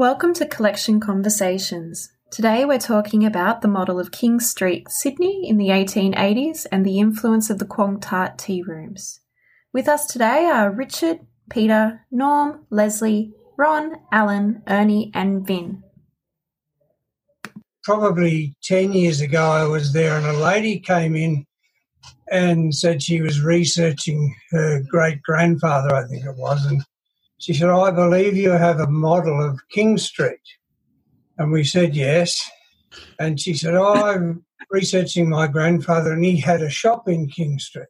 Welcome to Collection Conversations. Today we're talking about the model of King Street, Sydney in the 1880s and the influence of the Quong Tart tea rooms. With us today are Richard, Peter, Norm, Leslie, Ron, Alan, Ernie, and Vin. Probably 10 years ago, I was there and a lady came in and said she was researching her great grandfather, I think it was, and she said, I believe you have a model of King Street. And we said, yes. And she said, oh, I'm researching my grandfather and he had a shop in King Street.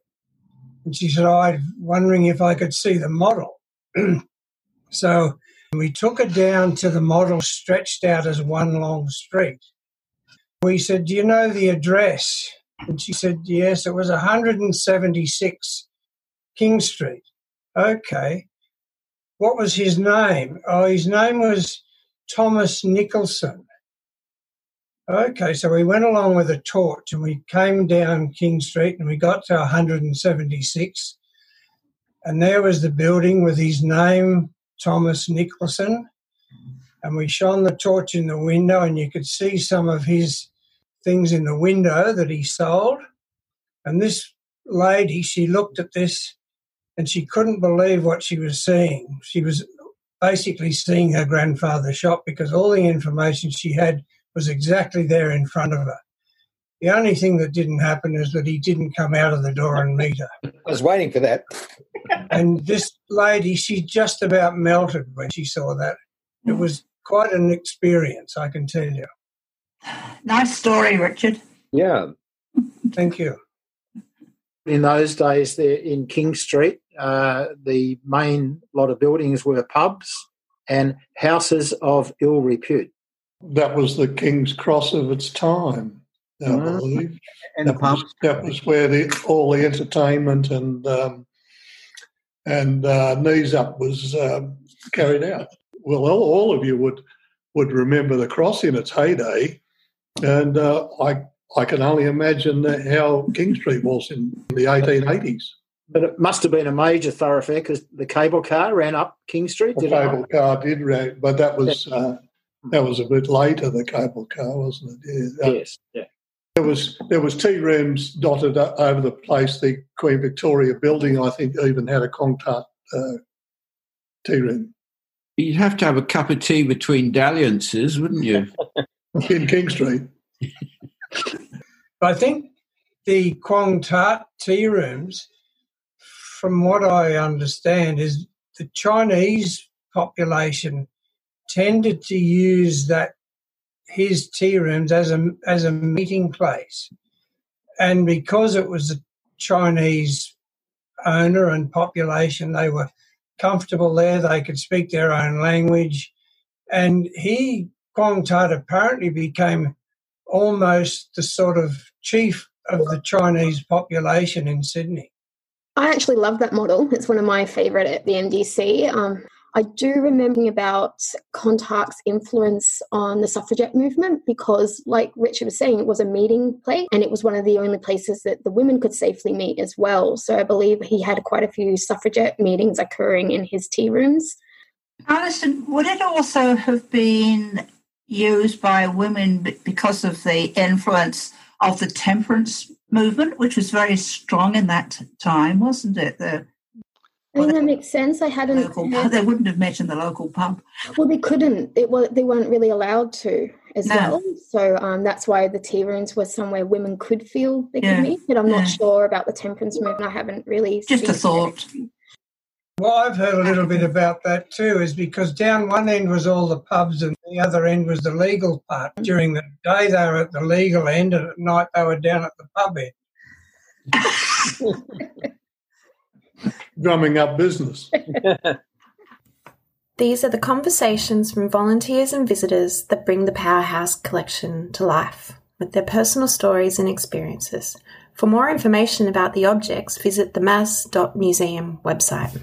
And she said, oh, I'm wondering if I could see the model. so we took her down to the model stretched out as one long street. We said, do you know the address? And she said, yes, it was 176 King Street. Okay what was his name? Oh, his name was Thomas Nicholson. Okay, so we went along with a torch and we came down King Street and we got to 176. And there was the building with his name, Thomas Nicholson. And we shone the torch in the window and you could see some of his things in the window that he sold. And this lady, she looked at this and she couldn't believe what she was seeing. She was basically seeing her grandfather's shop because all the information she had was exactly there in front of her. The only thing that didn't happen is that he didn't come out of the door and meet her. I was waiting for that. and this lady, she just about melted when she saw that. It was quite an experience, I can tell you. Nice story, Richard. Yeah. Thank you. In those days, there in King Street, uh, the main lot of buildings were pubs and houses of ill repute. That was the King's Cross of its time, I mm. believe. And that the pubs. Was, that was where the, all the entertainment and um, and uh, knees up was uh, carried out. Well, all, all, of you would would remember the cross in its heyday, and uh, I I can only imagine how King Street was in the 1880s. But it must have been a major thoroughfare because the cable car ran up King Street. The cable it? car did run, but that was uh, that was a bit later. The cable car, wasn't it? Yeah. Yes. Yeah. There was there was tea rooms dotted over the place. The Queen Victoria building, I think, even had a Quong Tart uh, tea room. You'd have to have a cup of tea between dalliances, wouldn't you? In King Street. I think the Quong Tart tea rooms from what I understand, is the Chinese population tended to use that his tea rooms as a as a meeting place, and because it was a Chinese owner and population, they were comfortable there. They could speak their own language, and he Quong Tart apparently became almost the sort of chief of the Chinese population in Sydney. I actually love that model. It's one of my favorite at the MDC. Um, I do remember about Quong Tart's influence on the suffragette movement because, like Richard was saying, it was a meeting place and it was one of the only places that the women could safely meet as well. So I believe he had quite a few suffragette meetings occurring in his tea rooms. Alison, would it also have been used by women because of the influence of the temperance movement, which was very strong in that time, wasn't it? The, I mean, that makes sense. I hadn't. Local. They wouldn't have mentioned the local pub. Well, they couldn't. It was, they weren't really allowed to as no. well. So um, that's why the tea rooms were somewhere women could feel they yeah. could meet. But I'm not sure about the temperance movement. I haven't really. Just a thought. Well, I've heard a little bit about that too, is because down one end was all the pubs and the other end was the legal part. During the day, they were at the legal end, and at night, they were down at the pub end. Drumming up business. These are the conversations from volunteers and visitors that bring the Powerhouse collection to life with their personal stories and experiences. For more information about the objects, visit the maas.museum website.